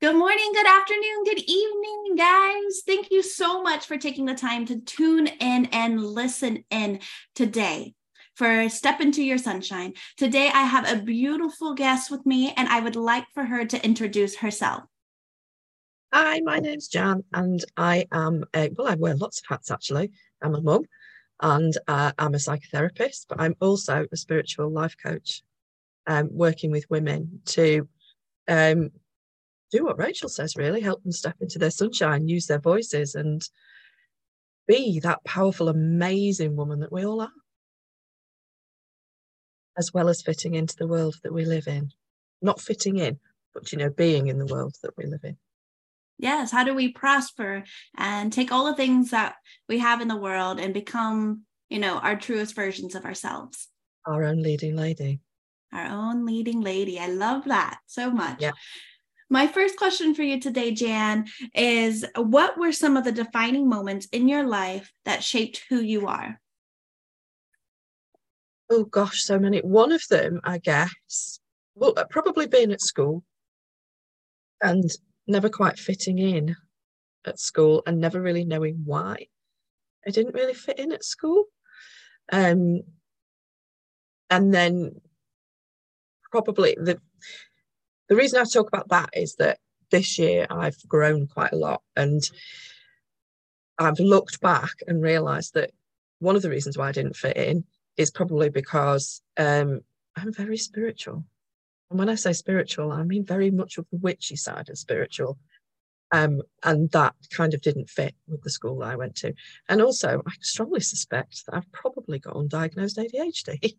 Good morning, good afternoon, good evening, guys. Thank you so much for taking the time to tune in and listen in today for Step Into Your Sunshine. Today, I have a beautiful guest with me, and I would like for her to introduce herself. Hi, my name's Jan, and I am a, well, I wear lots of hats actually. I'm a mum and uh, I'm a psychotherapist, but I'm also a spiritual life coach, um, working with women to um, do what Rachel says, really help them step into their sunshine, use their voices, and be that powerful, amazing woman that we all are, as well as fitting into the world that we live in. Not fitting in, but you know, being in the world that we live in. Yes. How do we prosper and take all the things that we have in the world and become, you know, our truest versions of ourselves? Our own leading lady. Our own leading lady. I love that so much. Yeah. My first question for you today, Jan, is what were some of the defining moments in your life that shaped who you are? Oh gosh, so many. One of them, I guess, well, uh, probably being at school and never quite fitting in at school and never really knowing why I didn't really fit in at school. Um, and then probably the the reason I talk about that is that this year I've grown quite a lot and I've looked back and realized that one of the reasons why I didn't fit in is probably because um, I'm very spiritual. And when I say spiritual, I mean very much of the witchy side of spiritual. Um, and that kind of didn't fit with the school I went to. And also, I strongly suspect that I've probably got undiagnosed ADHD,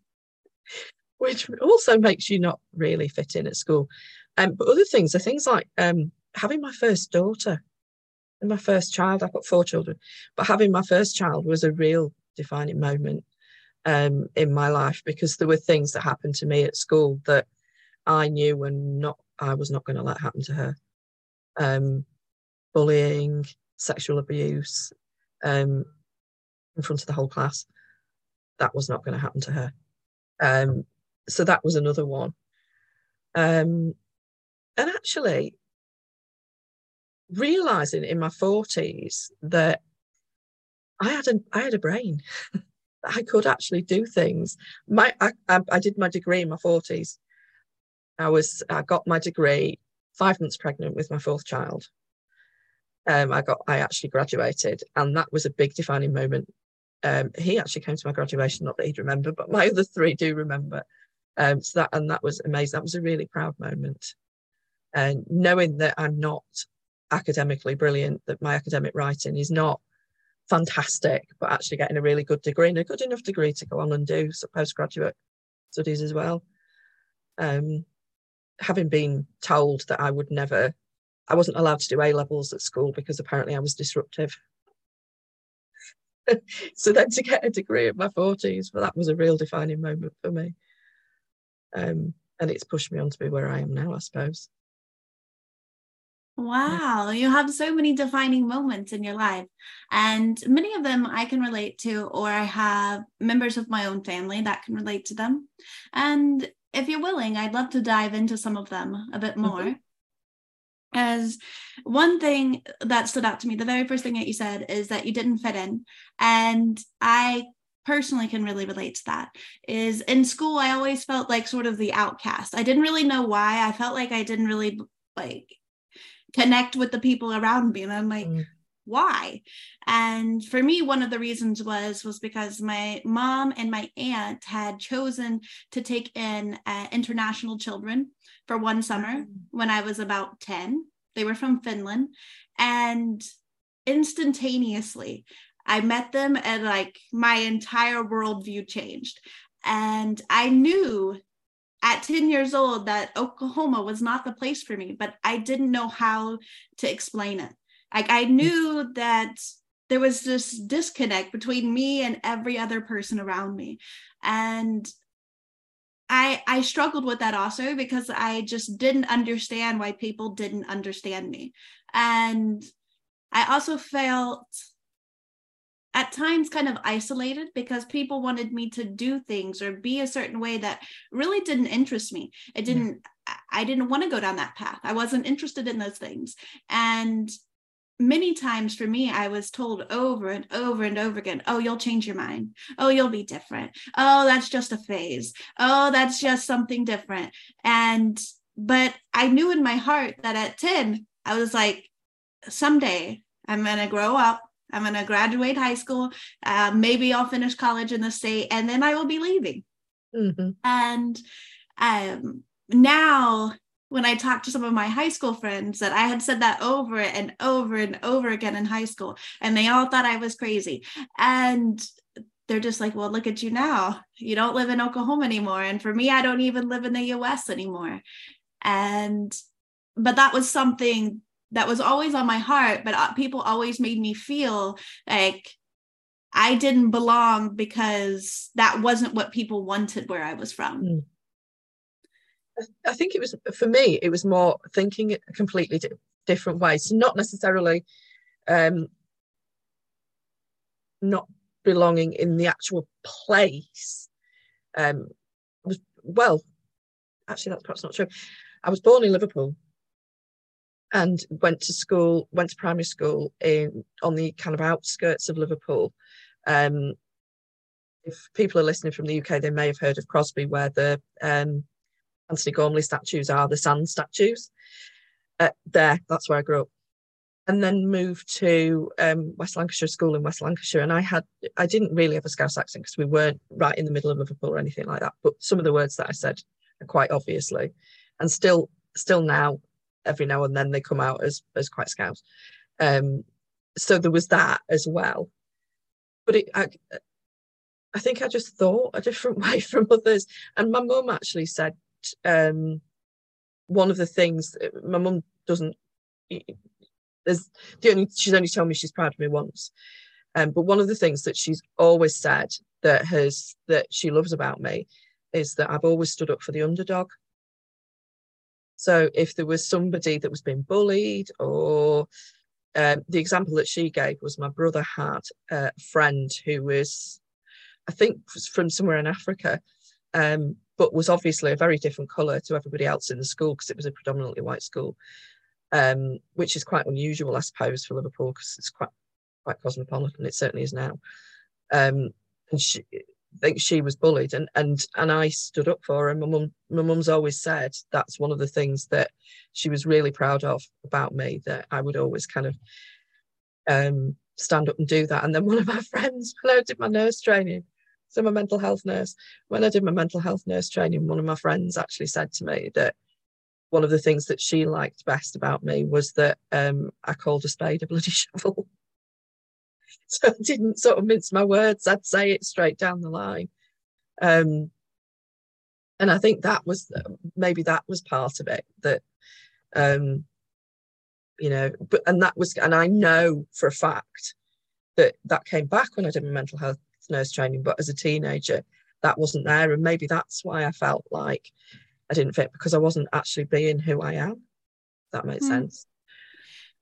which also makes you not really fit in at school. Um, but other things are things like um, having my first daughter and my first child. I've got four children, but having my first child was a real defining moment um, in my life because there were things that happened to me at school that I knew and not I was not going to let happen to her. Um, bullying, sexual abuse, um, in front of the whole class. That was not going to happen to her. Um, so that was another one. Um, and actually realizing in my 40s that I had a I had a brain. I could actually do things. My I, I, did my degree in my 40s. I was I got my degree five months pregnant with my fourth child. Um, I got I actually graduated, and that was a big defining moment. Um, he actually came to my graduation, not that he'd remember, but my other three do remember. Um, so that and that was amazing. That was a really proud moment and knowing that I'm not academically brilliant, that my academic writing is not fantastic, but actually getting a really good degree and a good enough degree to go on and do postgraduate studies as well. Um, having been told that I would never, I wasn't allowed to do A levels at school because apparently I was disruptive. so then to get a degree at my 40s, well, that was a real defining moment for me. Um, and it's pushed me on to be where I am now, I suppose. Wow, you have so many defining moments in your life. And many of them I can relate to, or I have members of my own family that can relate to them. And if you're willing, I'd love to dive into some of them a bit more. Mm-hmm. As one thing that stood out to me, the very first thing that you said is that you didn't fit in. And I personally can really relate to that is in school i always felt like sort of the outcast i didn't really know why i felt like i didn't really like connect with the people around me. And i'm like mm. why? And for me one of the reasons was was because my mom and my aunt had chosen to take in uh, international children for one summer mm. when i was about 10 they were from finland. And instantaneously i met them and like my entire worldview changed. And i knew at 10 years old that Oklahoma was not the place for me, but I didn't know how to explain it. Like I hmm. knew that there was this disconnect between me and every other person around me. And I I struggled with that also because I just didn't understand why people didn't understand me. And I also felt at times kind of isolated because people wanted me to do things or be a certain way that really didn't interest me. It didn't, I didn't want to go down that path. I wasn't interested in those things. And many times for me, I was told over and over and over again, oh, you'll change your mind. Oh, you'll be different. Oh, that's just a phase. Oh, that's just something different. And, but I knew in my heart that at 10, I was like, someday I'm going to grow up. I'm going to graduate high school. Uh, maybe I'll finish college in the state and then I will be leaving. Mm-hmm. And um, now when I talked to some of my high school friends that I had said that over and over and over again in high school, and they all thought I was crazy. And they're just like, well, look at you now. You don't live in Oklahoma anymore. And for me, I don't even live in the US anymore. And, but that was something that was always on my heart, but uh, people always made me feel like I didn't belong because that wasn't what people wanted where I was from. Mm. I think it was for me. It was more thinking a completely di- different way. So not necessarily um, not belonging in the actual place. Um, was well, actually, that's perhaps not true. I was born in Liverpool and went to school, went to primary school in on the kind of outskirts of Liverpool. Um, if people are listening from the UK, they may have heard of Crosby, where the um, Antony Gormley statues are the sand statues. Uh, there, that's where I grew up. And then moved to um, West Lancashire School in West Lancashire. And I had, I didn't really have a Scouse accent because we weren't right in the middle of Liverpool or anything like that. But some of the words that I said are quite obviously, and still, still now, every now and then they come out as as quite Scouse. Um, so there was that as well. But it, I, I think I just thought a different way from others. And my mum actually said um, one of the things my mum doesn't. There's the only she's only told me she's proud of me once, um, but one of the things that she's always said that has that she loves about me is that I've always stood up for the underdog. So if there was somebody that was being bullied, or um, the example that she gave was my brother had a friend who was, I think, was from somewhere in Africa, um, but was obviously a very different colour to everybody else in the school because it was a predominantly white school, um, which is quite unusual, I suppose, for Liverpool because it's quite quite cosmopolitan. It certainly is now. Um, and she, Think she was bullied, and and and I stood up for her. My mum, my mum's always said that's one of the things that she was really proud of about me. That I would always kind of um, stand up and do that. And then one of my friends, when I did my nurse training, so a mental health nurse. When I did my mental health nurse training, one of my friends actually said to me that one of the things that she liked best about me was that um, I called a spade a bloody shovel. so I didn't sort of mince my words. I'd say it straight down the line. Um, and I think that was maybe that was part of it that um, you know, but and that was and I know for a fact that that came back when I did my mental health nurse training, but as a teenager, that wasn't there. And maybe that's why I felt like I didn't fit because I wasn't actually being who I am. that makes mm. sense.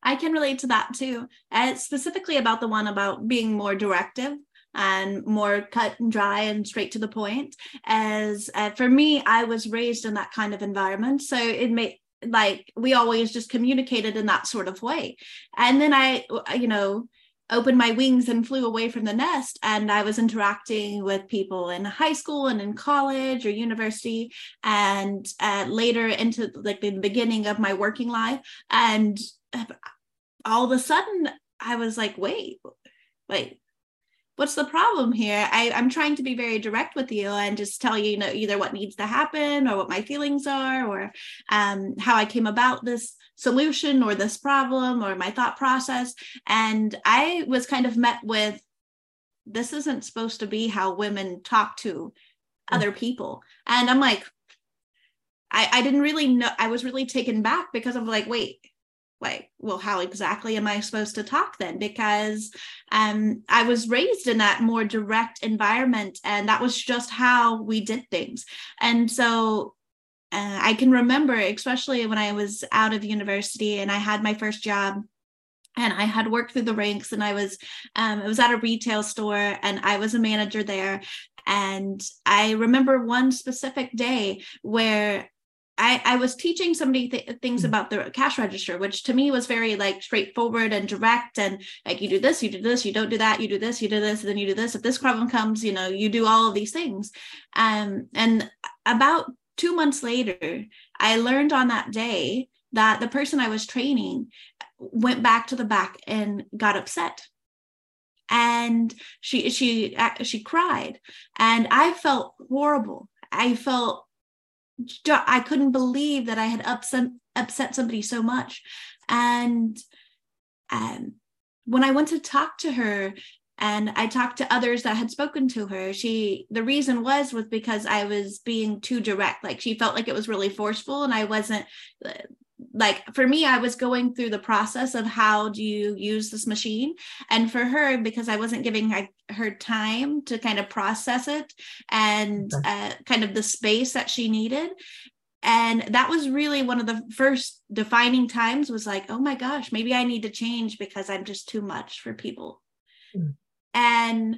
I can relate to that too. Uh, specifically about the one about being more directive and more cut and dry and straight to the point. As uh, for me, I was raised in that kind of environment. So it made like we always just communicated in that sort of way. And then I, you know, opened my wings and flew away from the nest and i was interacting with people in high school and in college or university and uh, later into like the beginning of my working life and all of a sudden i was like wait wait what's the problem here I, i'm trying to be very direct with you and just tell you, you know either what needs to happen or what my feelings are or um, how i came about this solution or this problem or my thought process. And I was kind of met with this isn't supposed to be how women talk to other people. And I'm like, I, I didn't really know, I was really taken back because I'm like, wait, wait, well, how exactly am I supposed to talk then? Because um, I was raised in that more direct environment, and that was just how we did things. And so uh, I can remember, especially when I was out of university and I had my first job and I had worked through the ranks and I was um, it was at a retail store and I was a manager there and I remember one specific day where I, I was teaching somebody th- things mm. about the cash register, which to me was very like straightforward and direct. And like, you do this, you do this, you don't do that, you do this, you do this, and then you do this. If this problem comes, you know, you do all of these things. Um, and about two months later, I learned on that day that the person I was training went back to the back and got upset and she she she cried and i felt horrible i felt I couldn't believe that I had upset upset somebody so much. And um, when I went to talk to her, and I talked to others that had spoken to her, she the reason was was because I was being too direct. Like she felt like it was really forceful, and I wasn't like for me i was going through the process of how do you use this machine? And for her because i wasn't giving her time to kind of process it and uh, kind of the space that she needed. And that was really one of the first defining times was like oh my gosh maybe i need to change because i'm just too much for people. Mm. and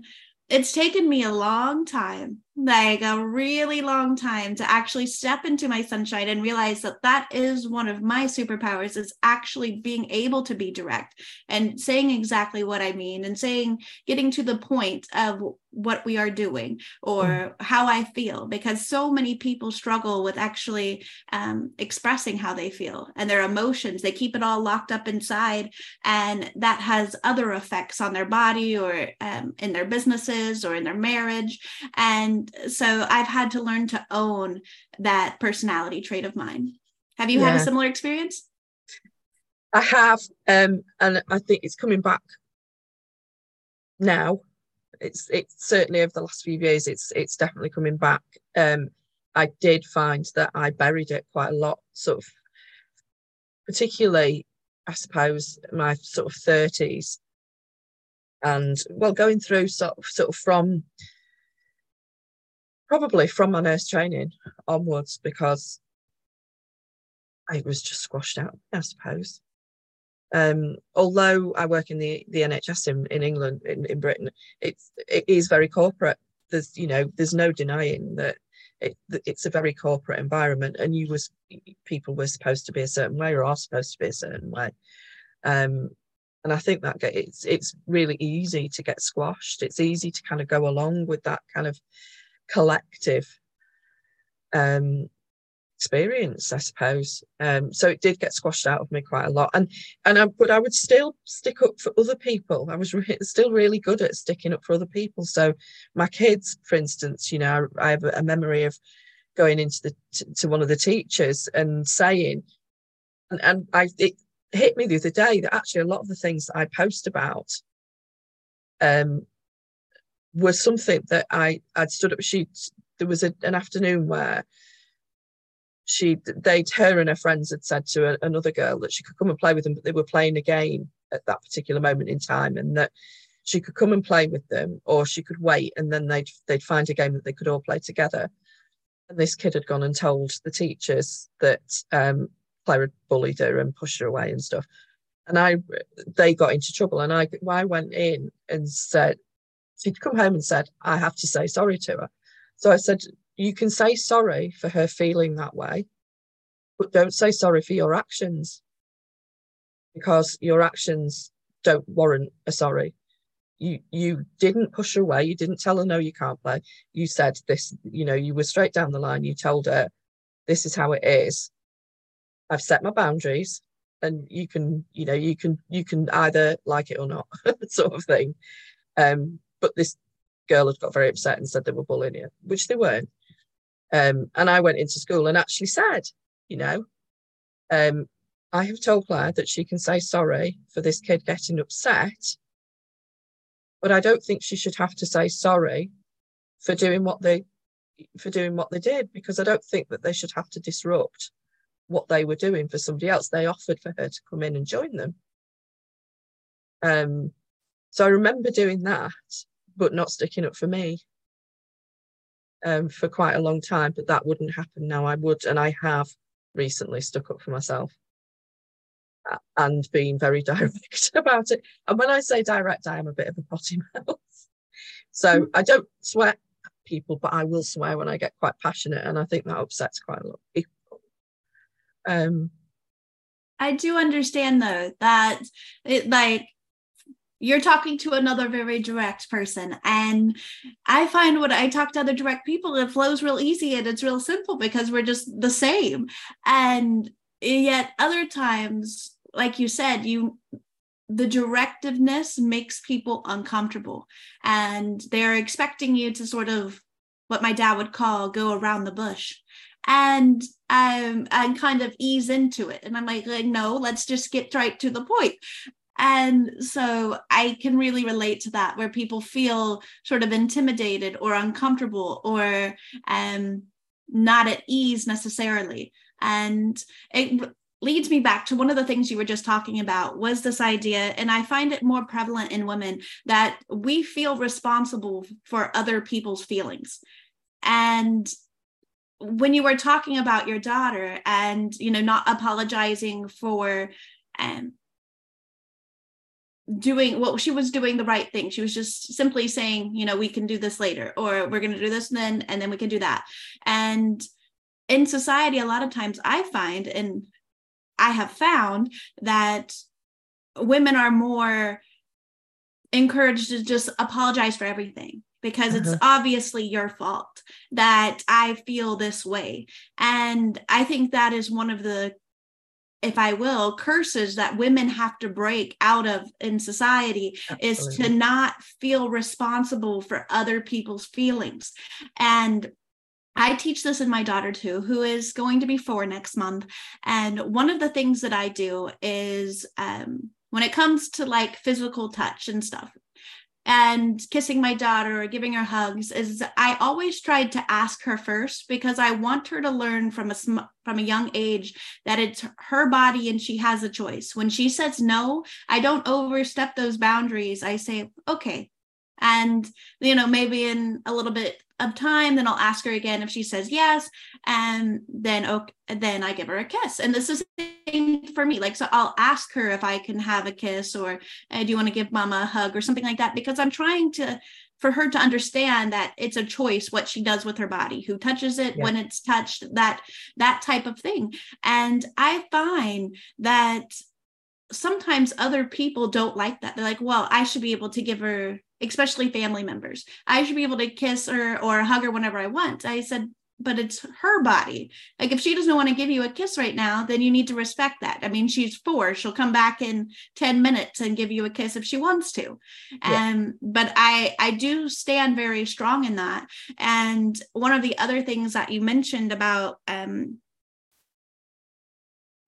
it's taken me a long time like a really long time to actually step into my sunshine and realize that that is one of my superpowers is actually being able to be direct and saying exactly what i mean and saying getting to the point of what we are doing or mm. how i feel because so many people struggle with actually um, expressing how they feel and their emotions they keep it all locked up inside and that has other effects on their body or um, in their businesses or in their marriage and so I've had to learn to own that personality trait of mine. Have you yeah. had a similar experience? I have, um, and I think it's coming back now. It's it's certainly over the last few years. It's it's definitely coming back. Um, I did find that I buried it quite a lot, sort of, particularly, I suppose, my sort of thirties, and well, going through sort of sort of from probably from my nurse training onwards because it was just squashed out, I suppose. Um, although I work in the, the NHS in, in England, in, in Britain, it's it is very corporate. There's you know there's no denying that it, it's a very corporate environment, and you was people were supposed to be a certain way or are supposed to be a certain way. Um, and I think that it's it's really easy to get squashed. It's easy to kind of go along with that kind of collective um, experience, I suppose. Um, so it did get squashed out of me quite a lot, and and I, but I would still stick up for other people. I was re- still really good at sticking up for other people. So my kids, for instance, you know, I, I have a memory of going into the t- to one of the teachers and saying, and, and I it hit me the other day that actually a lot of the things that I post about um, was something that I I'd stood up. She there was a, an afternoon where she they'd her and her friends had said to a, another girl that she could come and play with them, but they were playing a game at that particular moment in time, and that she could come and play with them, or she could wait, and then they'd they'd find a game that they could all play together. And this kid had gone and told the teachers that um, Claire had bullied her and pushed her away and stuff. And I, they got into trouble, and I, I went in and said, she'd come home and said, I have to say sorry to her. So I said, You can say sorry for her feeling that way, but don't say sorry for your actions because your actions don't warrant a sorry. You you didn't push her away. You didn't tell her no, you can't play. You said this, you know, you were straight down the line. You told her this is how it is. I've set my boundaries and you can, you know, you can you can either like it or not, sort of thing. Um, but this girl had got very upset and said they were bullying her, which they weren't. Um, and I went into school and actually said, you know, um, I have told Claire that she can say sorry for this kid getting upset, but I don't think she should have to say sorry for doing what they for doing what they did because I don't think that they should have to disrupt what they were doing for somebody else. They offered for her to come in and join them. Um, so I remember doing that but not sticking up for me um, for quite a long time. But that wouldn't happen now. I would, and I have recently stuck up for myself and being very direct about it. And when I say direct, I am a bit of a potty mouth. so mm. I don't swear at people, but I will swear when I get quite passionate, and I think that upsets quite a lot of people. Um, I do understand though that it like you're talking to another very direct person. And i find when i talk to other direct people it flows real easy and it's real simple because we're just the same. And yet other times like you said you the directiveness makes people uncomfortable. And they're expecting you to sort of what my dad would call go around the bush. And um and kind of ease into it. And i'm like, no let's just get right to the point and so I can really relate to that, where people feel sort of intimidated or uncomfortable or um, not at ease necessarily. And it leads me back to one of the things you were just talking about was this idea and i find it more prevalent in women that we feel responsible for other people's feelings and when you were talking about your daughter and you know not apologizing for um, doing what well, she was doing the right thing she was just simply saying you know we can do this later or we're going to do this and then and then we can do that and in society a lot of times i find and i have found that women are more encouraged to just apologize for everything because it's uh-huh. obviously your fault that I feel this way. And I think that is one of the if I will, curses that women have to break out of in society Absolutely. is to not feel responsible for other people's feelings. And I teach this in my daughter too, who is going to be four next month. And one of the things that I do is um, when it comes to like physical touch and stuff, and kissing my daughter or giving her hugs is I always tried to ask her first because I want her to learn from a sm- from a young age that it's her body and she has a choice. When she says no, I don't overstep those boundaries. I say, "Okay, and you know maybe in a little bit of time then i'll ask her again if she says yes and then okay then i give her a kiss. And this is the same for me like so i'll ask her if i can have a kiss or uh, do you want to give mama a hug or something like that? Because i'm trying to for her to understand that it's a choice what she does with her body who touches it yeah. when it's touched that that type of thing. And i find that sometimes other people don't like that. They're like well i should be able to give her especially family members. I should be able to kiss her or hug her whenever I want. I said, but it's her body. Like if she doesn't want to give you a kiss right now, then you need to respect that. I mean, she's four. She'll come back in 10 minutes and give you a kiss if she wants to. Yeah. Um, but I I do stand very strong in that. And one of the other things that you mentioned about um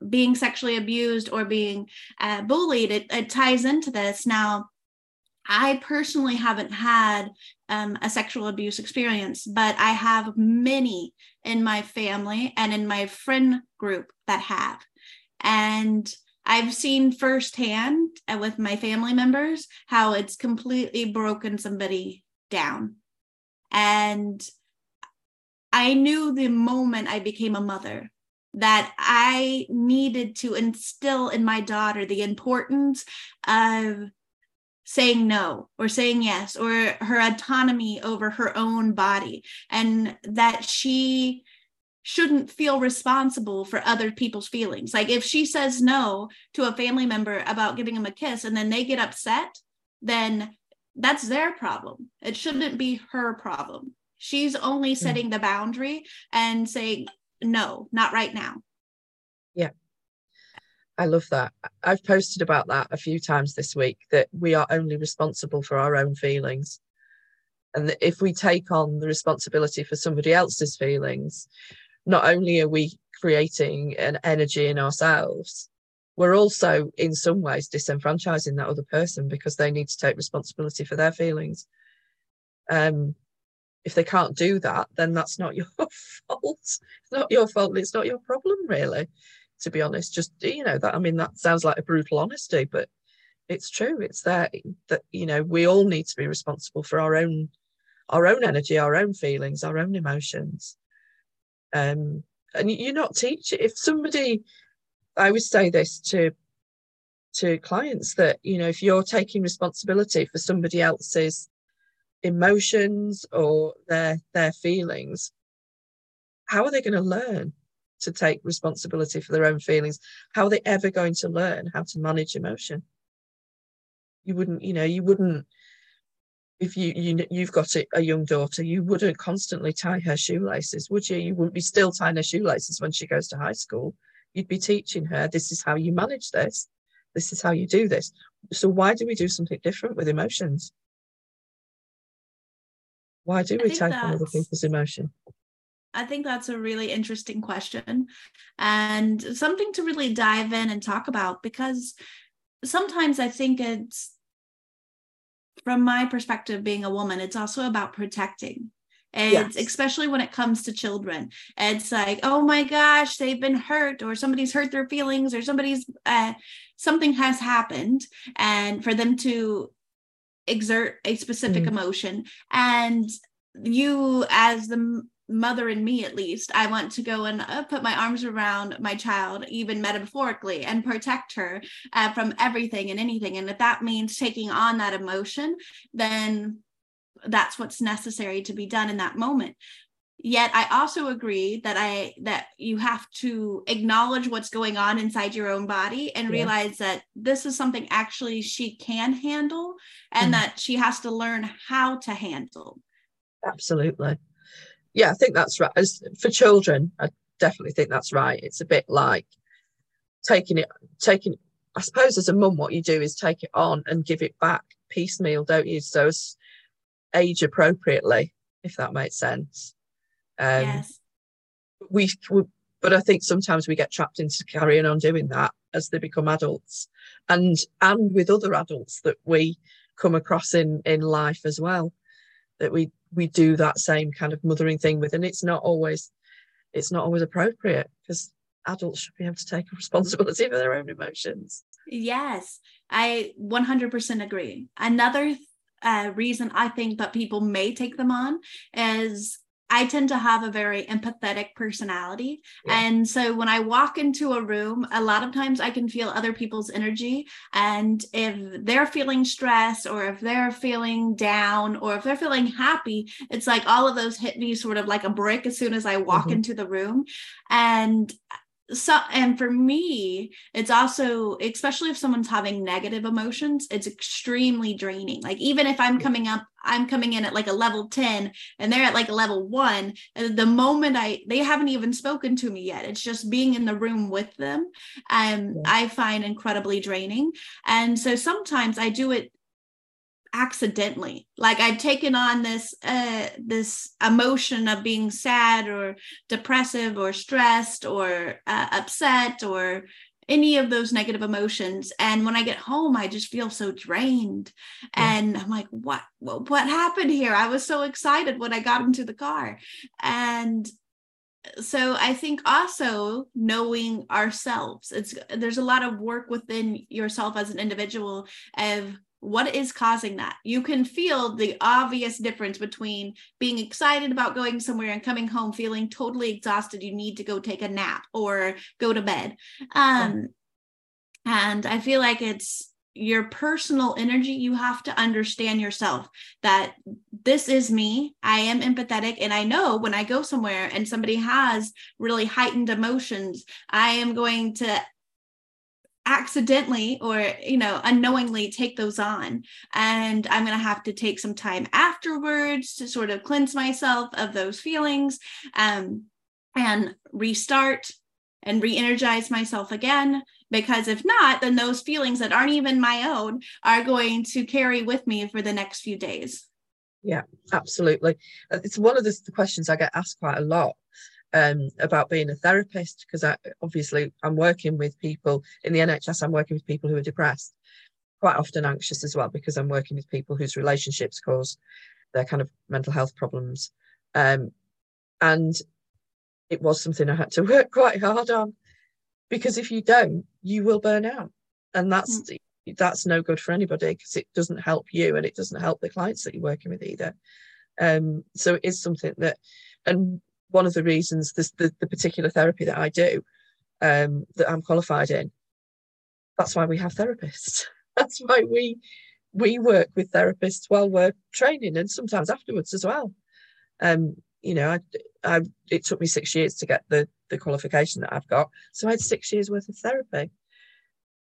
being sexually abused or being uh, bullied, it, it ties into this. Now, I personally haven't had um, a sexual abuse experience, but I have many in my family and in my friend group that have. And I've seen firsthand uh, with my family members how it's completely broken somebody down. And I knew the moment I became a mother that I needed to instill in my daughter the importance of saying no or saying yes or her autonomy over her own body and that she shouldn't feel responsible for other people's feelings. Like if she says no to a family member about giving them a kiss and then they get upset then that's their problem. It shouldn't be her problem. She's only hmm. setting the boundary and saying no not right now. Yeah I love that. I've posted about that a few times this week that we are only responsible for our own feelings. And if we take on the responsibility for somebody else's feelings, not only are we creating an energy in ourselves, we're also in some ways disenfranchising that other person because they need to take responsibility for their feelings. Um, if they can't do that, then that's not your fault. It's not your fault. It's not your problem, really to be honest. Just you know that I mean that sounds like a brutal honesty, but it's true. It's there that you know we all need to be responsible for our own our own energy, our own feelings, our own emotions. Um, and you're not teaching if somebody. I would say this to to clients that you know if you're taking responsibility for somebody else's emotions or their their feelings how are they going to learn to take responsibility for their own feelings, how are they ever going to learn how to manage emotion? You wouldn't, you know, you wouldn't if you, you you've got a, a, young daughter, you wouldn't constantly tie her shoelaces, would you? You wouldn't be still tying her shoelaces when she goes to high school. You'd be teaching her this is how you manage this, this is how you do this. So why do we do something different with emotions? Why do we take on other people's emotion? I think that's a really interesting question and something to really dive in and talk about because sometimes I think it's from my perspective being a woman it's also about protecting it's yes. especially when it comes to children it's like oh my gosh they've been hurt or somebody's hurt their feelings or somebody's uh, something has happened and for them to exert a specific mm. emotion and you as the mother and me at least i want to go and uh, put my arms around my child even metaphorically and protect her uh, from everything and anything and if that means taking on that emotion then that's what's necessary to be done in that moment yet i also agree that i that you have to acknowledge what's going on inside your own body and yeah. realize that this is something actually she can handle and mm. that she has to learn how to handle absolutely yeah, I think that's right. As for children, I definitely think that's right. It's a bit like taking it, taking. I suppose as a mum, what you do is take it on and give it back piecemeal, don't you? So as age appropriately, if that makes sense. Um, yes. We, we, but I think sometimes we get trapped into carrying on doing that as they become adults, and and with other adults that we come across in in life as well, that we we do that same kind of mothering thing with and it's not always it's not always appropriate because adults should be able to take responsibility for their own emotions. Yes i 100% agree. Another uh, reason i think that people may take them on is I tend to have a very empathetic personality. Yeah. And so when I walk into a room, a lot of times I can feel other people's energy. And if they're feeling stress or if they're feeling down or if they're feeling happy, it's like all of those hit me sort of like a brick as soon as I walk mm-hmm. into the room. And so and for me it's also especially if someone's having negative emotions it's extremely draining. Like even if i'm coming up i'm coming in at like a level 10 and they're at like a level 1 and the moment i they haven't even spoken to me yet. It's just being in the room with them um yeah. i find incredibly draining. And so sometimes i do it accidentally. Like i've taken on this uh this emotion of being sad or depressive or stressed or uh, upset or any of those negative emotions. And when i get home i just feel so drained. Yeah. and i'm like what what happened here? I was so excited when i got into the car. And so i think also knowing ourselves it's there's a lot of work within yourself as an individual of what is causing that? You can feel the obvious difference between being excited about going somewhere and coming home feeling totally exhausted you need to go take a nap or go to bed. Um, and i feel like it's your personal energy. You have to understand yourself that this is me. I am empathetic and i know when i go somewhere and somebody has really heightened emotions i am going to accidentally or you know unknowingly take those on. And i'm going to have to take some time afterwards to sort of cleanse myself of those feelings um, and restart and re-energize myself again. Because if not then those feelings that aren't even my own are going to carry with me for the next few days. Yeah absolutely. Uh, it's one of the, the questions i get asked quite a lot um, about being a therapist because I obviously I'm working with people in the NHS. I'm working with people who are depressed, quite often anxious as well because I'm working with people whose relationships cause their kind of mental health problems, um, and it was something I had to work quite hard on because if you don't, you will burn out, and that's mm. that's no good for anybody because it doesn't help you and it doesn't help the clients that you're working with either. Um, so it is something that, and one of the reasons this the, the particular therapy that I do, um, that I'm qualified in, that's why we have therapists. that's why we we work with therapists while we're training and sometimes afterwards as well. Um, you know, I, I, it took me six years to get the the qualification that I've got. So I had six years worth of therapy,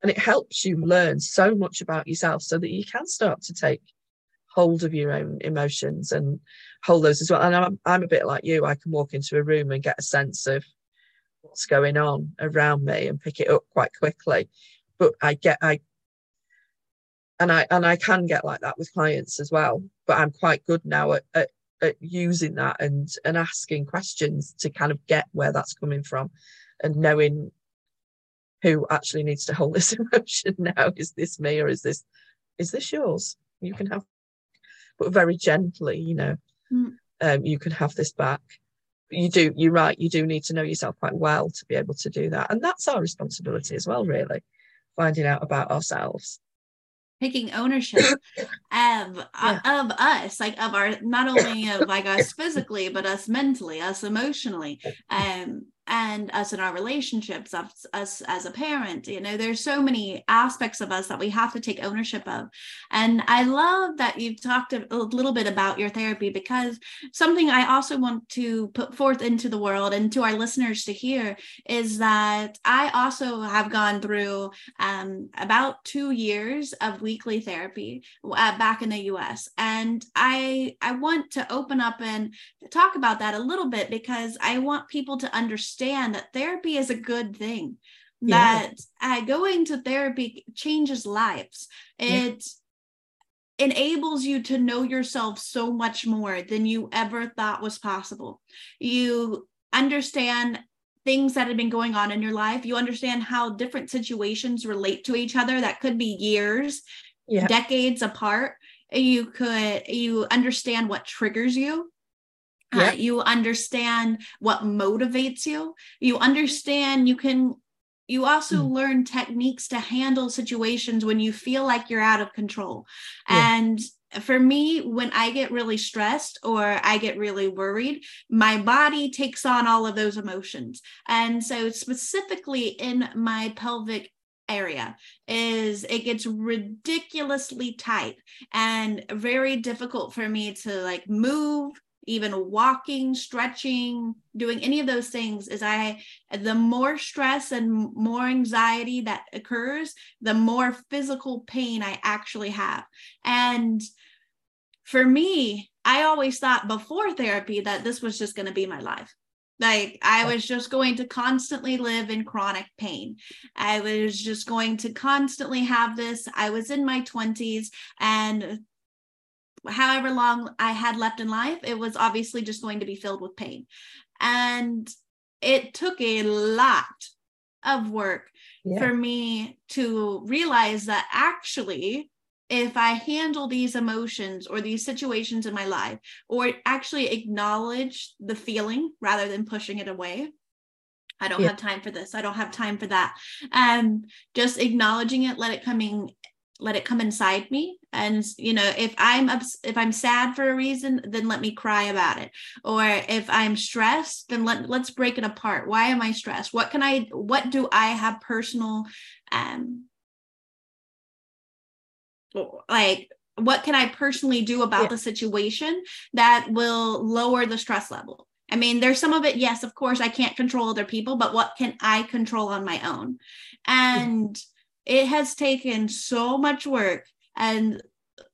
and it helps you learn so much about yourself so that you can start to take hold of your own emotions and hold those as well. And I'm, I'm a bit like you. I can walk into a room and get a sense of what's going on around me and pick it up quite quickly. But I get I and I and I can get like that with clients as well. But I'm quite good now at, at, at using that and and asking questions to kind of get where that's coming from and knowing who actually needs to hold this emotion now. Is this me or is this is this yours? You can have but very gently, you know, mm. um, you can have this back. But you do, you're right, you do need to know yourself quite well to be able to do that. And that's our responsibility as well, really, finding out about ourselves. Taking ownership of, yeah. of us, like of our not only of like us physically, but us mentally, us emotionally. Um, and us in our relationships us, us as a parent you know there's so many aspects of us that we have to take ownership of. And i love that you've talked a little bit about your therapy because something i also want to put forth into the world and to our listeners to hear is that i also have gone through um, about two years of weekly therapy uh, back in the us and i i want to open up and talk about that a little bit because i want people to understand understand that therapy is a good thing that uh, going to therapy changes lives. It yeah. enables you to know yourself so much more than you ever thought was possible. You understand things that have been going on in your life. You understand how different situations relate to each other that could be years yeah. decades apart. You could you understand what triggers you uh, you understand what motivates you. You understand you can you also mm. learn techniques to handle situations when you feel like you're out of control. Yeah. And for me, when I get really stressed or I get really worried, my body takes on all of those emotions. And so, specifically in my pelvic area is it gets ridiculously tight and very difficult for me to like move even walking, stretching, doing any of those things is I the more stress and more anxiety that occurs, the more physical pain I actually have. And for me, I always thought before therapy that this was just going to be my life. Like I was just going to constantly live in chronic pain. I was just going to constantly have this. I was in my 20s and however long I had left in life, it was obviously just going to be filled with pain. And it took a lot of work yeah. for me to realize that actually, if I handle these emotions or these situations in my life, or actually acknowledge the feeling rather than pushing it away, I don't yeah. have time for this. I don't have time for that. And just acknowledging it, let it coming let it come inside me. And you know if i'm ups- if i'm sad for a reason then let me cry about it. Or if i'm stressed then let let's break it apart. Why am i stressed? What can i what do i have personal um like what can i personally do about yeah. the situation that will lower the stress level? I mean, there's some of it, yes, of course, I can't control other people, but what can I control on my own? And it has taken so much work and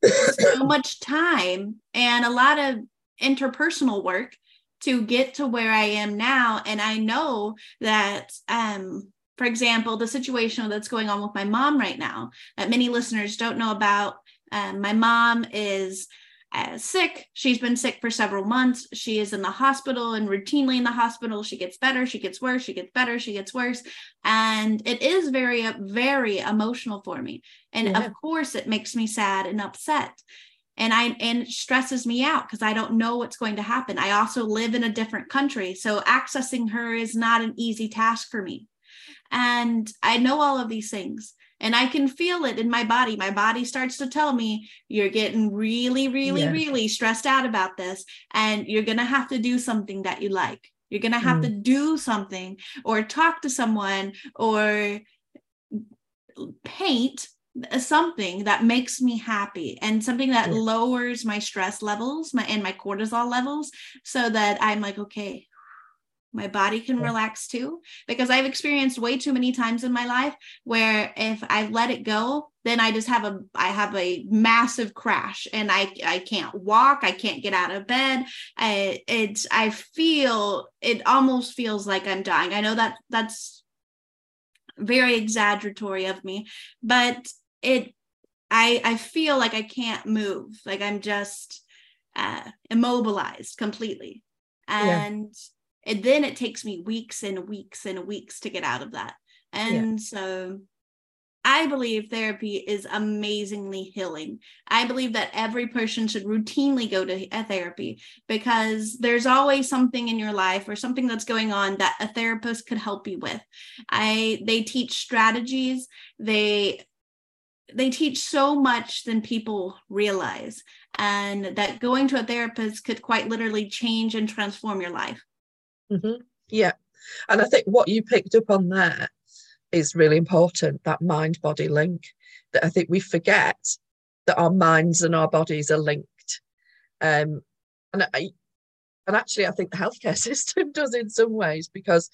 so much time and a lot of interpersonal work to get to where I am now. And I know that, um, for example, the situation that's going on with my mom right now that many listeners don't know about. Um, my mom is uh, sick. She's been sick for several months. She is in the hospital and routinely in the hospital. She gets better, she gets worse, she gets better, she gets worse. And it is very, very emotional for me. And yeah. of course, it makes me sad and upset. And I and it stresses me out because I don't know what's going to happen. I also live in a different country. So accessing her is not an easy task for me. And I know all of these things and I can feel it in my body. My body starts to tell me you're getting really, really, yeah. really stressed out about this, and you're going to have to do something that you like. You're going to have mm. to do something or talk to someone or paint something that makes me happy and something that yeah. lowers my stress levels my and my cortisol levels so that I'm like okay my body can relax too because i've experienced way too many times in my life where if i let it go then i just have a i have a massive crash and i i can't walk i can't get out of bed. I, it's i feel it almost feels like i'm dying. I know that that's very exaggeratory of me but it i i feel like i can't move. Like i'm just uh immobilized completely. Yeah. And then it takes me weeks and weeks and weeks to get out of that. And so i believe therapy is amazingly healing. I believe that every person should routinely go to a therapy because there's always something in your life or something that's going on that a therapist could help you with. I they teach strategies. They they teach so much than people realize. And that going to a therapist could quite literally change and transform your life Mhm. Yeah. And I think what you picked up on there is really important that mind body link that I think we forget that our minds and our bodies are linked. Um, and I, and actually, I think the healthcare system does in some ways because,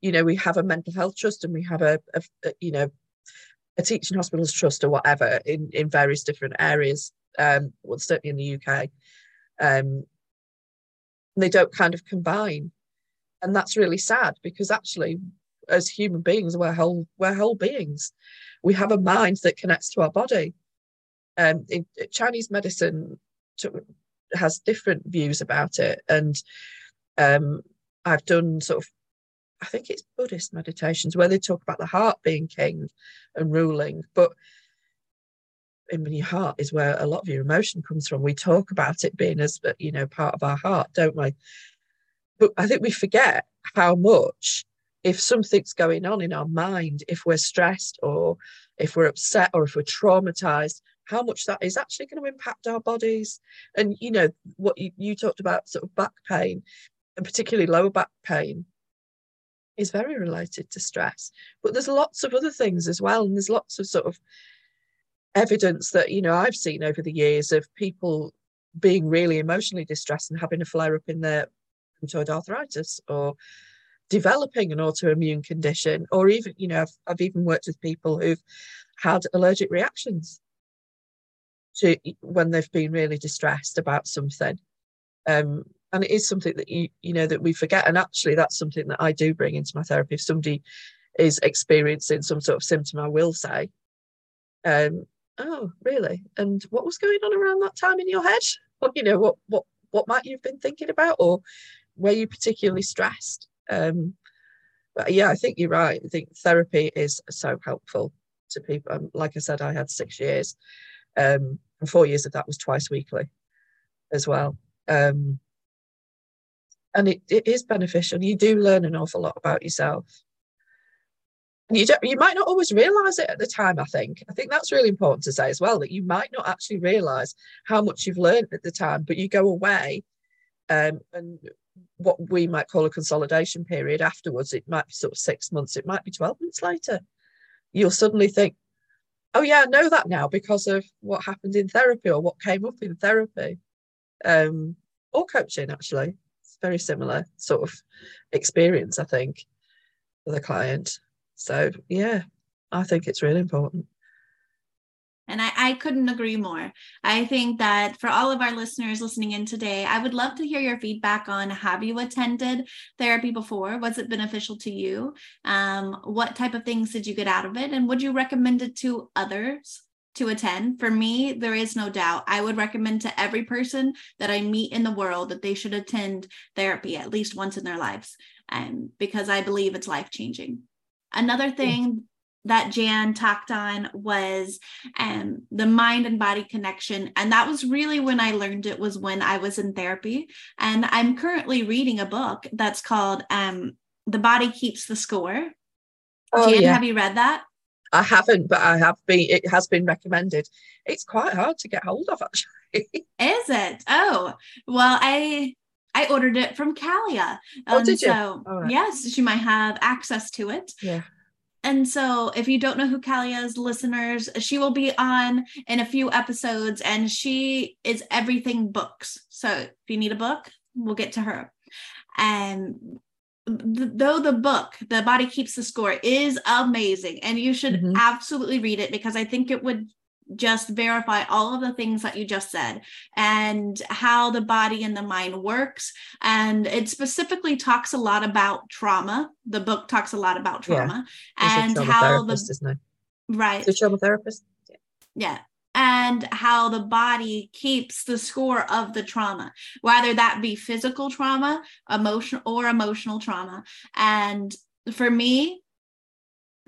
you know, we have a mental health trust and we have a, a, a you know, a teaching hospitals trust or whatever in, in various different areas. Um, well, certainly in the UK. Um, they don't kind of combine and that's really sad because actually as human beings we're whole we're whole beings. We have a mind that connects to our body. Um in, chinese medicine to, has different views about it. And um i've done sort of i think it's buddhist meditations where they talk about the heart being king and ruling. But in your heart is where a lot of your emotion comes from. We talk about it being as but you know part of our heart don't we but I think we forget how much if something's going on in our mind, if we're stressed or if we're upset or if we're traumatized, how much that is actually going to impact our bodies. And you know, what you, you talked about sort of back pain and particularly lower back pain is very related to stress. But there's lots of other things as well. And there's lots of sort of evidence that, you know, I've seen over the years of people being really emotionally distressed and having a flare up in their rheumatoid arthritis or developing an autoimmune condition or even you know I've, I've even worked with people who've had allergic reactions to when they've been really distressed about something. Um, and it is something that you you know that we forget. And actually that's something that I do bring into my therapy. If somebody is experiencing some sort of symptom I will say um oh really? And what was going on around that time in your head? Or you know what what what might you've been thinking about? Or were you particularly stressed? Um, but yeah, I think you're right. I think therapy is so helpful to people. Um, like I said, I had six years, um, and four years of that was twice weekly as well. Um, and it, it is beneficial. You do learn an awful lot about yourself. You don't, you might not always realize it at the time. I think I think that's really important to say as well that you might not actually realize how much you've learned at the time, but you go away um, and what we might call a consolidation period afterwards. It might be sort of six months, it might be 12 months later. You'll suddenly think, oh, yeah, I know that now because of what happened in therapy or what came up in therapy um, or coaching, actually. It's very similar sort of experience, I think, for the client. So, yeah, I think it's really important. And I, I couldn't agree more. I think that for all of our listeners listening in today, I would love to hear your feedback on have you attended therapy before? Was it beneficial to you? Um, what type of things did you get out of it? And would you recommend it to others? To attend. For me, there is no doubt. I would recommend to every person that I meet in the world that they should attend therapy at least once in their lives, um, because I believe it's life changing. Another thing that Jan talked on was um, the mind and body connection. And that was really when I learned it was when I was in therapy. And I'm currently reading a book that's called um, The Body Keeps the Score. Oh, Jan, yeah. have you read that? I haven't, but I have been. It has been recommended. It's quite hard to get hold of, actually. Is it? Oh, well, I I ordered it from Kalia. Oh, did you? So right. yes, she might have access to it. yeah. And so, if you don't know who Kalia is, listeners, she will be on in a few episodes, and she is everything books. So, if you need a book, we'll get to her. And though the book the body keeps the score is amazing and you should mm-hmm. absolutely read it because i think it would just verify all of the things that you just said and how the body and the mind works and it specifically talks a lot about trauma the book talks a lot about trauma yeah. and how the right the trauma therapist yeah. yeah and how the body keeps the score of the trauma, whether that be physical trauma, emotional or emotional trauma. And for me,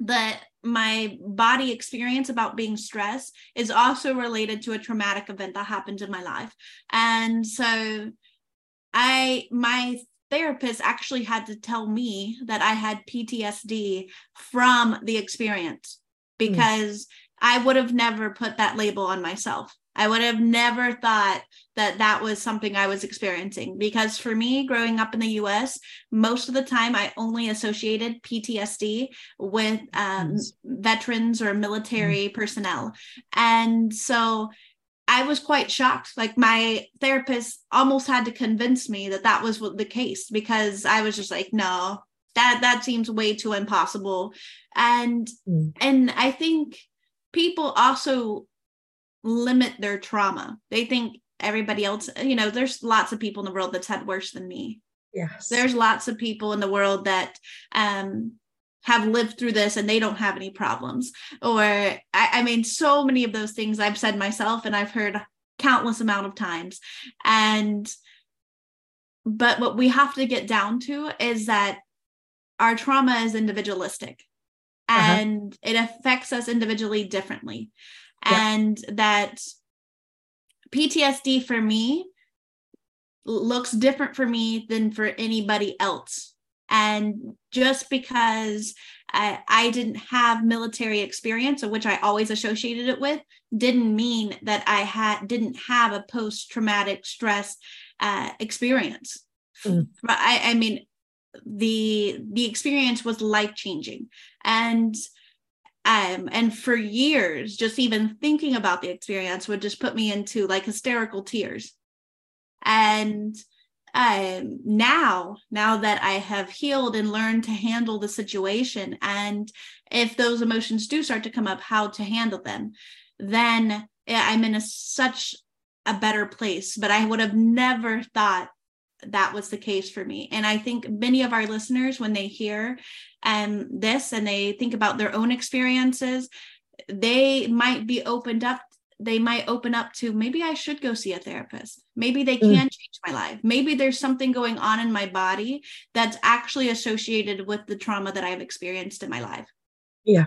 that my body experience about being stressed is also related to a traumatic event that happened in my life. And so I my therapist actually had to tell me that I had PTSD from the experience hmm. because mm I would have never put that label on myself. I would have never thought that that was something I was experiencing because for me, growing up in the US, most of the time I only associated PTSD with um, veterans or military mm. personnel. And so I was quite shocked. Like my therapist almost had to convince me that that was the case because I was just like, no, that that seems way too impossible. And mm. and I think people also limit their trauma. They think everybody else, you know, there's lots of people in the world that's had worse than me. Yes. There's lots of people in the world that um have lived through this and they don't have any problems. Or I, I mean, so many of those things I've said myself and I've heard countless amount of times. And but what we have to get down to is that our trauma is individualistic uh-huh. and uh-huh. it affects us individually differently. Yeah. And that PTSD for me looks different for me than for anybody else. And just because I, I, didn't have military experience, which I always associated it with, didn't mean that I had didn't have a post traumatic stress uh, experience. Mm. I, I mean, the the experience was life changing and um and for years just even thinking about the experience would just put me into like hysterical tears. And um now now that i have healed and learned to handle the situation and if those emotions do start to come up how to handle them then i'm in a such a better place. But i would have never thought that was the case for me. And I think many of our listeners, when they hear um, this and they think about their own experiences, they might be opened up. They might open up to maybe I should go see a therapist. Maybe they can mm. change my life. Maybe there's something going on in my body that's actually associated with the trauma that I've experienced in my life. Yeah,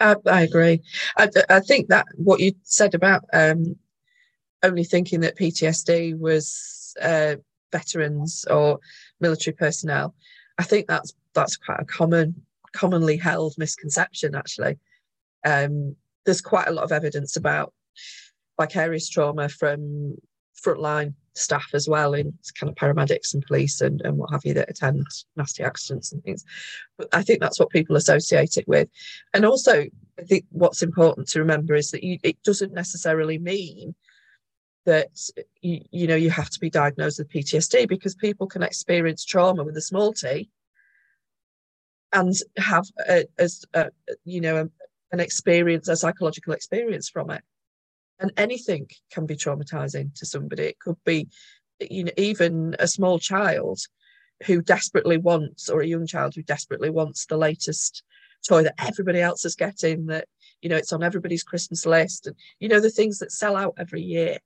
I, I agree. I, I, think that what you said about um, only thinking that PTSD was uh, veterans or military personnel. I think that's that's quite a common, commonly held misconception. Actually, um, there's quite a lot of evidence about vicarious trauma from frontline staff as well in kind of paramedics and police and, and what have you that attend nasty accidents and things. But I think that's what people associate it with. And also, I think what's important to remember is that you, it doesn't necessarily mean that you, you know you have to be diagnosed with PTSD because people can experience trauma with a small t and have a, as a, you know a, an experience a psychological experience from it. And anything can be traumatizing to somebody. It could be you know even a small child who desperately wants or a young child who desperately wants the latest toy that everybody else is getting that you know it's on everybody's christmas list and you know the things that sell out every year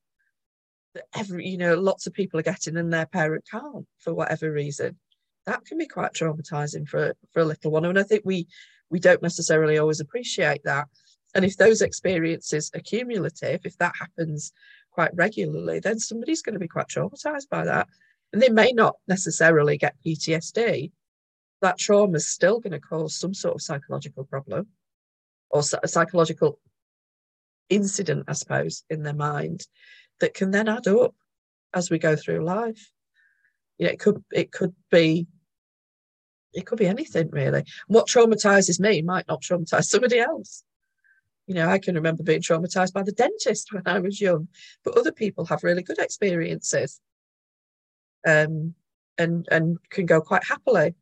every you know lots of people are getting and their parent can't for whatever reason. That can be quite traumatizing for for a little one. And i think we we don't necessarily always appreciate that. And if those experiences are cumulative if that happens quite regularly then somebody's going to be quite traumatized by that. And they may not necessarily get ptsd that trauma is still going to cause some sort of psychological problem or a psychological incident i suppose in their mind that can then add up as we go through life. You know, it could it could be it could be anything really. What traumatizes me might not traumatize somebody else. You know, I can remember being traumatized by the dentist when I was young, but other people have really good experiences um, and and can go quite happily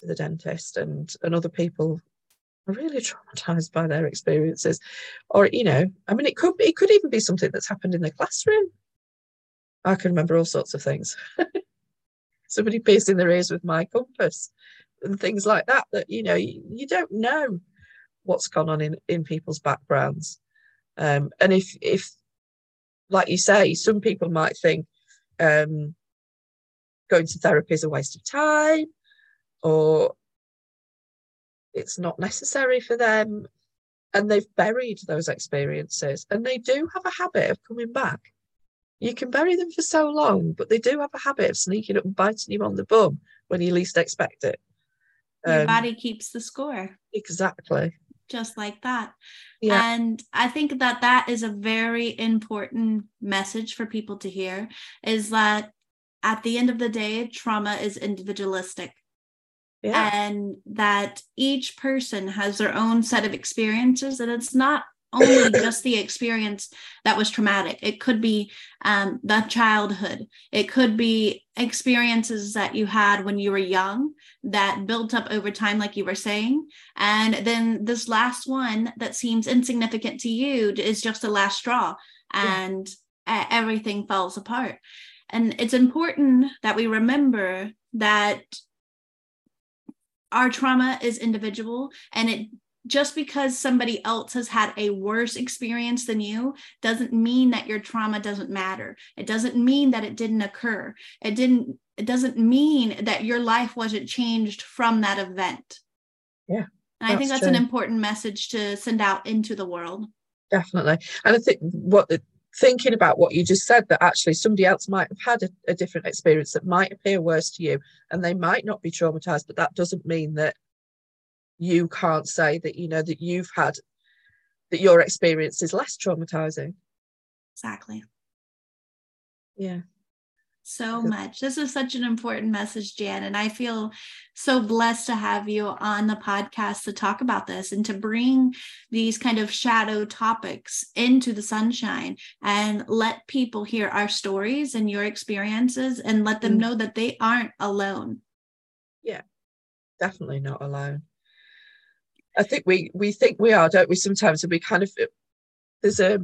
to the dentist and and other people really traumatized by their experiences. Or you know i mean it could be it could even be something that's happened in the classroom. I can remember all sorts of things. Somebody piercing their ears with my compass and things like that that you know you, you don't know what's gone on in in people's backgrounds. Um, and if if like you say some people might think um, going to therapy is a waste of time or it's not necessary for them. And they've buried those experiences and they do have a habit of coming back. You can bury them for so long but they do have a habit of sneaking up and biting you on the bum when you least expect it. Your um, body keeps the score. Exactly. Just like that. Yeah. and i think that that is a very important message for people to hear is that at the end of the day trauma is individualistic yeah. and that each person has their own set of experiences and it's not only just the experience that was traumatic it could be um, the childhood it could be experiences that you had when you were young that built up over time like you were saying and then this last one that seems insignificant to you is just a last straw and yeah. everything falls apart and it's important that we remember that our trauma is individual and it just because somebody else has had a worse experience than you doesn't mean that your trauma doesn't matter. It doesn't mean that it didn't occur. It didn't it doesn't mean that your life wasn't changed from that event. Yeah and i think that's true. an important message to send out into the world. Definitely. And i think what thinking about what you just said that actually somebody else might have had a, a, different experience that might appear worse to you and they might not be traumatized but that doesn't mean that you can't say that you know that you've had that your experience is less traumatizing. Exactly. Yeah so much. This is such an important message, Jan. And I feel so blessed to have you on the podcast to talk about this and to bring these kind of shadow topics into the sunshine and let people hear our stories and your experiences and let them mm. know that they aren't alone. Yeah, definitely not alone. I think we we think we are, don't we? Sometimes and we kind of there's a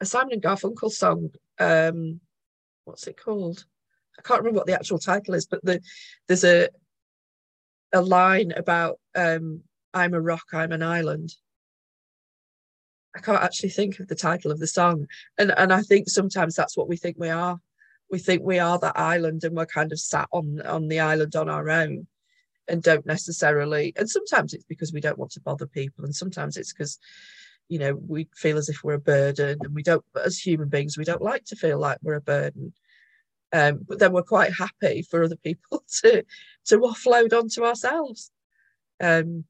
a Simon and Garfunkel song um what's it called? I can't remember what the actual title is, but the there's a a line about um, I'm a rock, I'm an island. I can't actually think of the title of the song. And and I think sometimes that's what we think we are. We think we are that island and we're kind of sat on on the island on our own and don't necessarily and sometimes it's because we don't want to bother people and sometimes it's because you know we feel as if we're a burden and we don't as human beings we don't like to feel like we're a burden. Um, but then we're quite happy for other people to to offload onto ourselves. Um,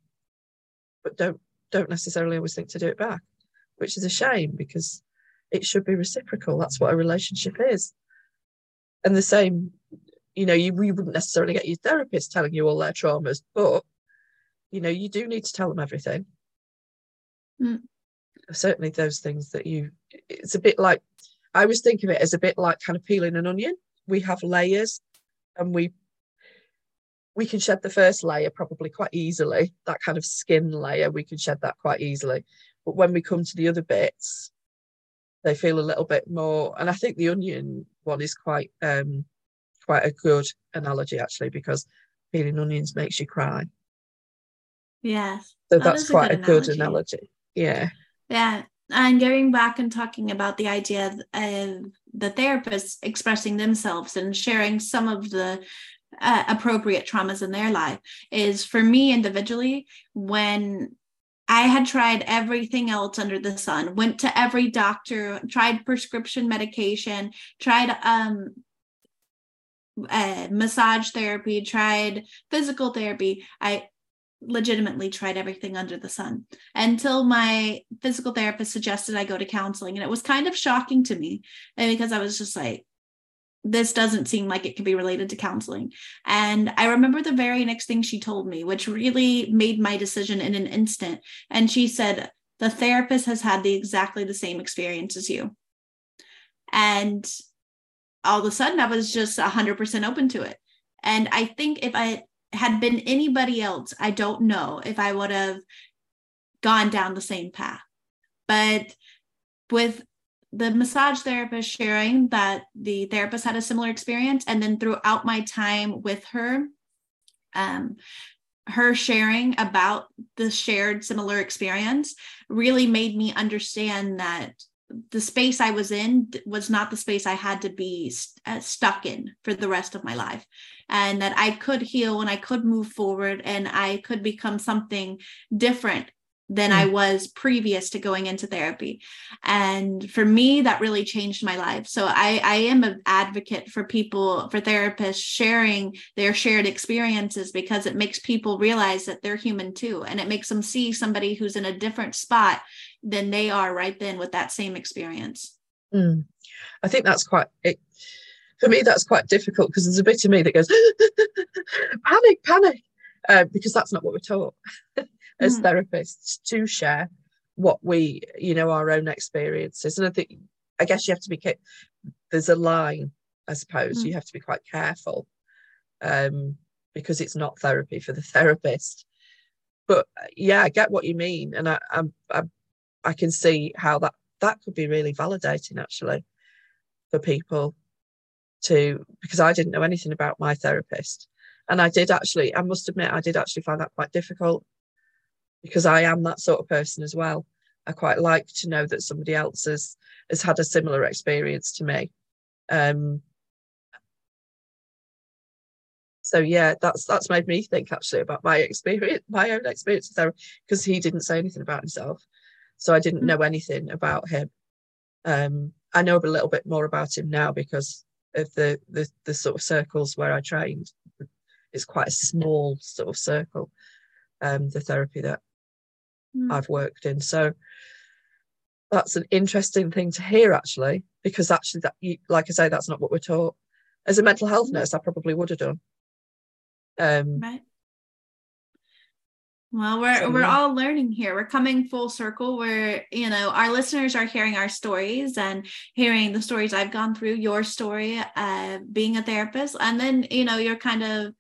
but don't don't necessarily always think to do it back which is a shame because it should be reciprocal. That's what a relationship is. And the same you know you, you wouldn't necessarily get your therapist telling you all their traumas but you know you do need to tell them everything. Mm certainly those things that you it's a bit like I always think of it as a bit like kind of peeling an onion. We have layers and we we can shed the first layer probably quite easily, that kind of skin layer, we can shed that quite easily. But when we come to the other bits, they feel a little bit more and I think the onion one is quite um quite a good analogy actually because peeling onions makes you cry. Yes. So that that's quite a good, a good analogy. Yeah. Yeah. And going back and talking about the idea of the therapist expressing themselves and sharing some of the uh, appropriate traumas in their life is for me individually when I had tried everything else under the sun, went to every doctor, tried prescription medication, tried um, uh, massage therapy, tried physical therapy. I legitimately tried everything under the sun until my physical therapist suggested I go to counseling. And it was kind of shocking to me because I was just like, this doesn't seem like it could be related to counseling. And I remember the very next thing she told me, which really made my decision in an instant. And she said, the therapist has had the exactly the same experience as you. And all of a sudden I was just 100% open to it. And I think if I had been anybody else, I don't know if I would have gone down the same path. But with the massage therapist sharing that the therapist had a similar experience, and then throughout my time with her, um, her sharing about the shared similar experience really made me understand that the space I was in was not the space I had to be st- uh, stuck in for the rest of my life. And that I could heal and I could move forward and I could become something different than mm. I was previous to going into therapy. And for me, that really changed my life. So I, I am an advocate for people, for therapists sharing their shared experiences because it makes people realize that they're human too. And it makes them see somebody who's in a different spot than they are right then with that same experience. Mm. I think that's quite it. For me, that's quite difficult because there's a bit of me that goes, panic, panic, uh, because that's not what we're taught. as mm. therapists to share what we, you know, our own experiences. And I think, I guess you have to be, there's a line, I suppose, mm. you have to be quite careful um, because it's not therapy for the therapist. But yeah, I get what you mean. And I, I, I, I can see how that, that could be really validating actually for people to, because I didn't know anything about my therapist. And I did actually, I must admit, I did actually find that quite difficult because I am that sort of person as well. I quite like to know that somebody else has has had a similar experience to me. Um, so yeah, that's that's made me think actually about my experience, my own experience there, because he didn't say anything about himself, so I didn't mm. know anything about him. Um, I know a little bit more about him now because of the the, the sort of circles where I trained. It's quite a small sort of circle. Um, the therapy that mm. I've worked in. So that's an interesting thing to hear, actually, because actually, that you, like I say, that's not what we're taught. As a mental health nurse, I probably would have done. Um, right. Well, we're so, we're yeah. all learning here. We're coming full circle. Where you know our listeners are hearing our stories and hearing the stories I've gone through, your story, uh, being a therapist, and then you know your kind of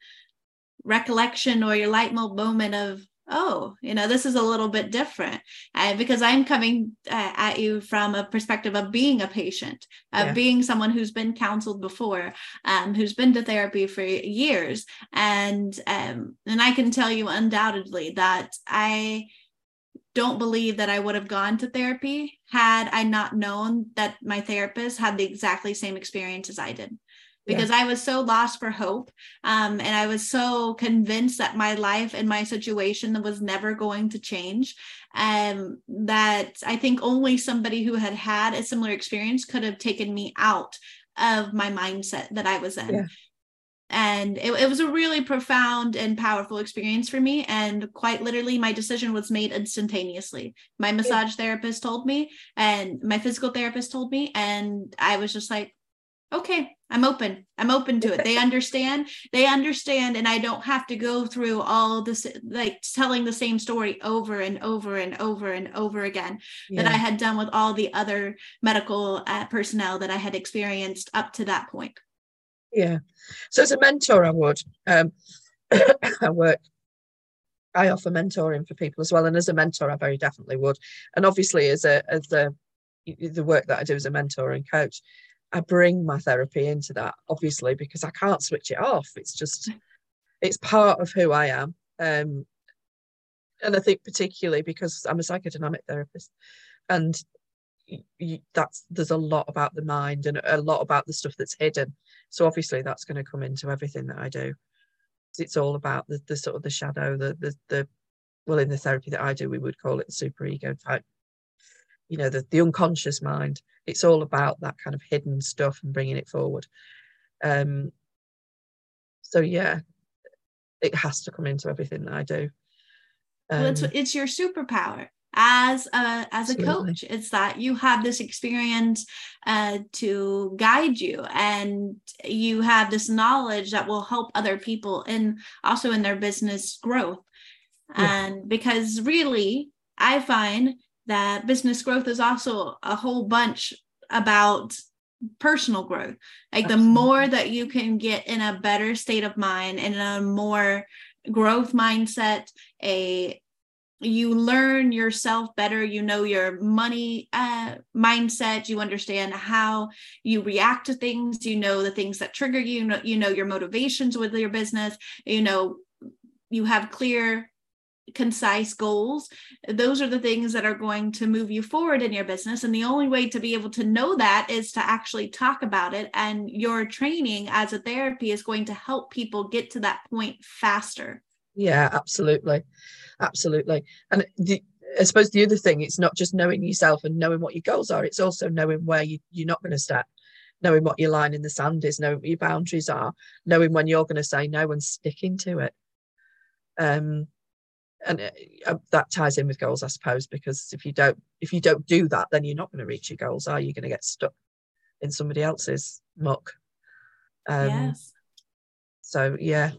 recollection or your light bulb moment of oh you know this is a little bit different. Uh, because i'm coming uh, at you from a perspective of being a patient of yeah. being someone who's been counseled before um, who's been to therapy for years. And um, and i can tell you undoubtedly that i don't believe that I would have gone to therapy had I not known that my therapist had the exactly same experience as I did because yeah. I was so lost for hope. Um, and I was so convinced that my life and my situation was never going to change. Um, that I think only somebody who had had a similar experience could have taken me out of my mindset that I was in. Yeah. And it, it was a really profound and powerful experience for me. And quite literally, my decision was made instantaneously. My massage yeah. therapist told me, and my physical therapist told me. And I was just like, okay i'm open. I'm open to it. They understand. They understand and i don't have to go through all this like telling the same story over and over and over and over again yeah. that i had done with all the other medical uh, personnel that i had experienced up to that point. Yeah. So as a mentor i would um i work i offer mentoring for people as well and as a mentor i very definitely would. And obviously as a as the the work that i do as a mentor and coach I bring my therapy into that, obviously, because I can't switch it off. It's just, it's part of who I am. Um, and I think particularly because I'm a psychodynamic therapist, and you, that's there's a lot about the mind and a lot about the stuff that's hidden. So obviously that's going to come into everything that I do. It's all about the, the sort of the shadow, the the the well in the therapy that I do, we would call it the super ego type. You know, the the unconscious mind it's all about that kind of hidden stuff and bringing it forward um so yeah it has to come into everything that i do um, well, it's, um, it's your superpower as a as a absolutely. coach it's that you have this experience uh, to guide you and you have this knowledge that will help other people and also in their business growth yeah. and because really i find that business growth is also a whole bunch about personal growth. Like Absolutely. the more that you can get in a better state of mind and a more growth mindset, a you learn yourself better you know your money uh, mindset you understand how you react to things you know the things that trigger you, you know, you know your motivations with your business you know you have clear concise goals those are the things that are going to move you forward in your business. And the only way to be able to know that is to actually talk about it. And your training as a therapy is going to help people get to that point faster. Yeah absolutely. Absolutely. And the, i suppose the other thing it's not just knowing yourself and knowing what your goals are it's also knowing where you, you're not going to step knowing what your line in the sand is knowing what your boundaries are knowing when you're going to say no and sticking to it. Um and uh, that ties in with goals i suppose because if you don't if you don't do that then you're not going to reach your goals are you going to get stuck in somebody else's muck um yes so yeah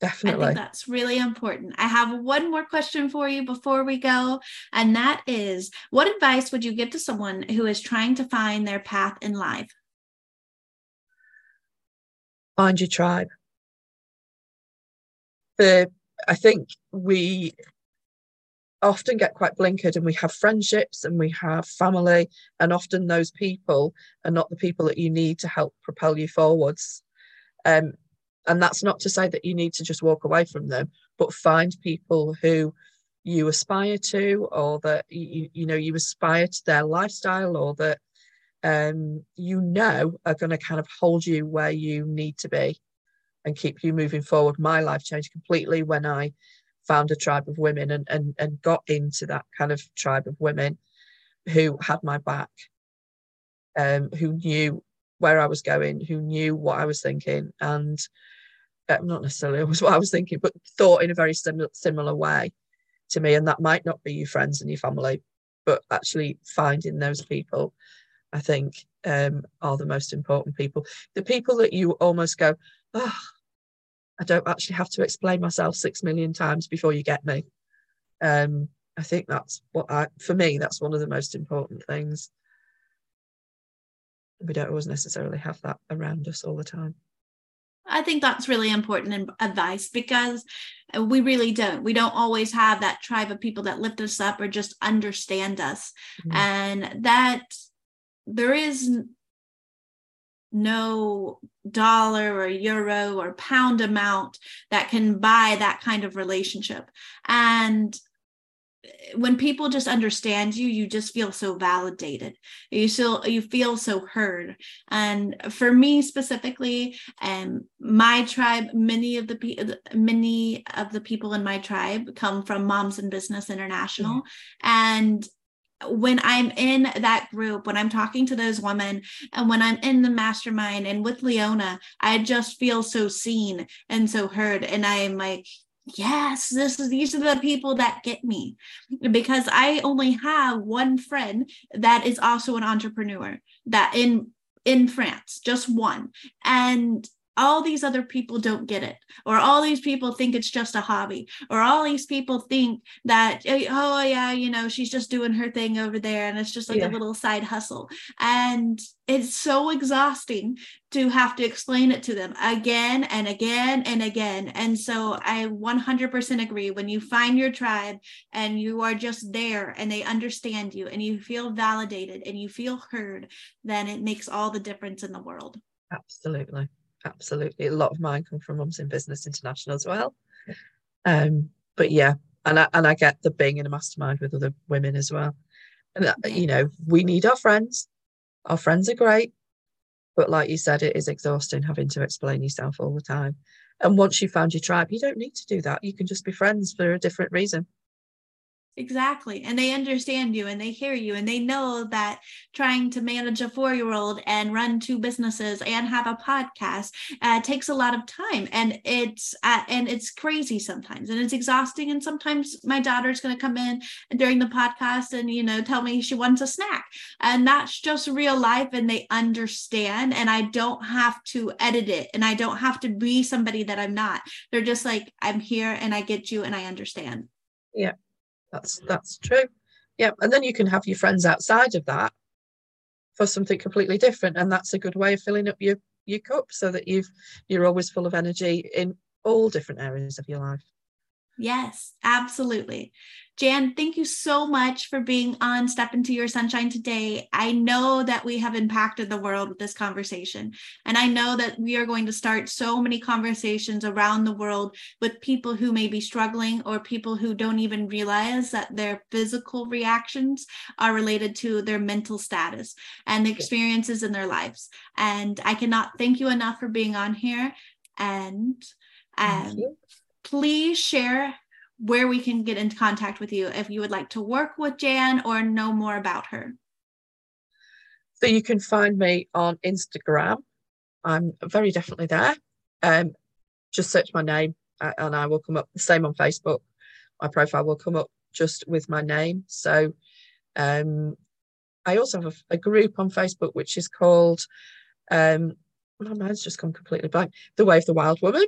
Definitely. I think that's really important. I have one more question for you before we go, and that is what advice would you give to someone who is trying to find their path in life? Find your tribe. The, I think we often get quite blinkered and we have friendships and we have family, and often those people are not the people that you need to help propel you forwards. Um, and that's not to say that you need to just walk away from them but find people who you aspire to or that you, you know you aspire to their lifestyle or that um, you know are going to kind of hold you where you need to be and keep you moving forward my life changed completely when i found a tribe of women and, and, and got into that kind of tribe of women who had my back um, who knew where I was going, who knew what I was thinking, and uh, not necessarily was what I was thinking, but thought in a very similar similar way to me. And that might not be your friends and your family, but actually finding those people, I think, um, are the most important people. The people that you almost go, oh, I don't actually have to explain myself six million times before you get me. Um, I think that's what I, for me, that's one of the most important things. We don't always necessarily have that around us all the time. I think that's really important advice because we really don't. We don't always have that tribe of people that lift us up or just understand us. Mm-hmm. And that there is no dollar or euro or pound amount that can buy that kind of relationship. And when people just understand you you just feel so validated you feel you feel so heard and for me specifically and um, my tribe many of the many of the people in my tribe come from moms in business international mm-hmm. and when I'm in that group, when I'm talking to those women, and when I'm in the mastermind and with Leona, I just feel so seen and so heard. And I'm like, yes this is these are the people that get me because i only have one friend that is also an entrepreneur that in in france just one and all these other people don't get it. Or all these people think it's just a hobby. Or all these people think that eh, oh yeah you know she's just doing her thing over there and it's just like yeah. a little side hustle. And it's so exhausting to have to explain it to them again and again and again. And so i 100% agree. When you find your tribe and you are just there and they understand you and you feel validated and you feel heard then it makes all the difference in the world. Absolutely absolutely. A lot of mine come from Mums in Business International as well. Um, but yeah, and I, and I get the being in a mastermind with other women as well. And uh, you know, we need our friends. Our friends are great, but like you said, it is exhausting having to explain yourself all the time. And once you've found your tribe, you don't need to do that. You can just be friends for a different reason. Exactly. And they understand you and they hear you and they know that trying to manage a four year old and run two businesses and have a podcast uh, takes a lot of time and it's uh, and it's crazy sometimes and it's exhausting. And sometimes my daughter's going to come in during the podcast and, you know, tell me she wants a snack. And that's just real life and they understand. And I don't have to edit it and I don't have to be somebody that I'm not. They're just like, I'm here and I get you and I understand. Yeah that's that's true. Yeah, and then you can have your friends outside of that for something completely different. And that's a good way of filling up your your cup so that you've you're always full of energy in all different areas of your life. Yes, absolutely. Jan, thank you so much for being on Step Into Your Sunshine today. I know that we have impacted the world with this conversation. And I know that we are going to start so many conversations around the world with people who may be struggling or people who don't even realize that their physical reactions are related to their mental status and the experiences in their lives. And I cannot thank you enough for being on here. And um, please share where we can get into contact with you if you would like to work with Jan or know more about her. So you can find me on Instagram. I'm very definitely there. Um, just search my name uh, and I will come up. The same on Facebook. My profile will come up just with my name. So um, I also have a, a, group on Facebook which is called, um, my mind's just gone completely blank, The Way of the Wild Woman.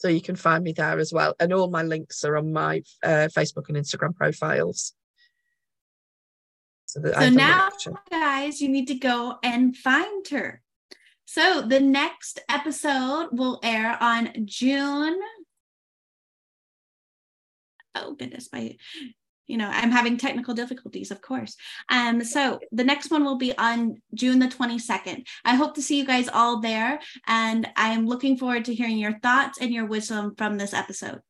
So you can find me there as well. And all my links are on my uh, Facebook and Instagram profiles. So, so now, guys, you need to go and find her. So the next episode will air on June. Oh goodness, my you know i'm having technical difficulties of course. Um so the next one will be on june the 22nd i hope to see you guys all there and i am looking forward to hearing your thoughts and your wisdom from this episode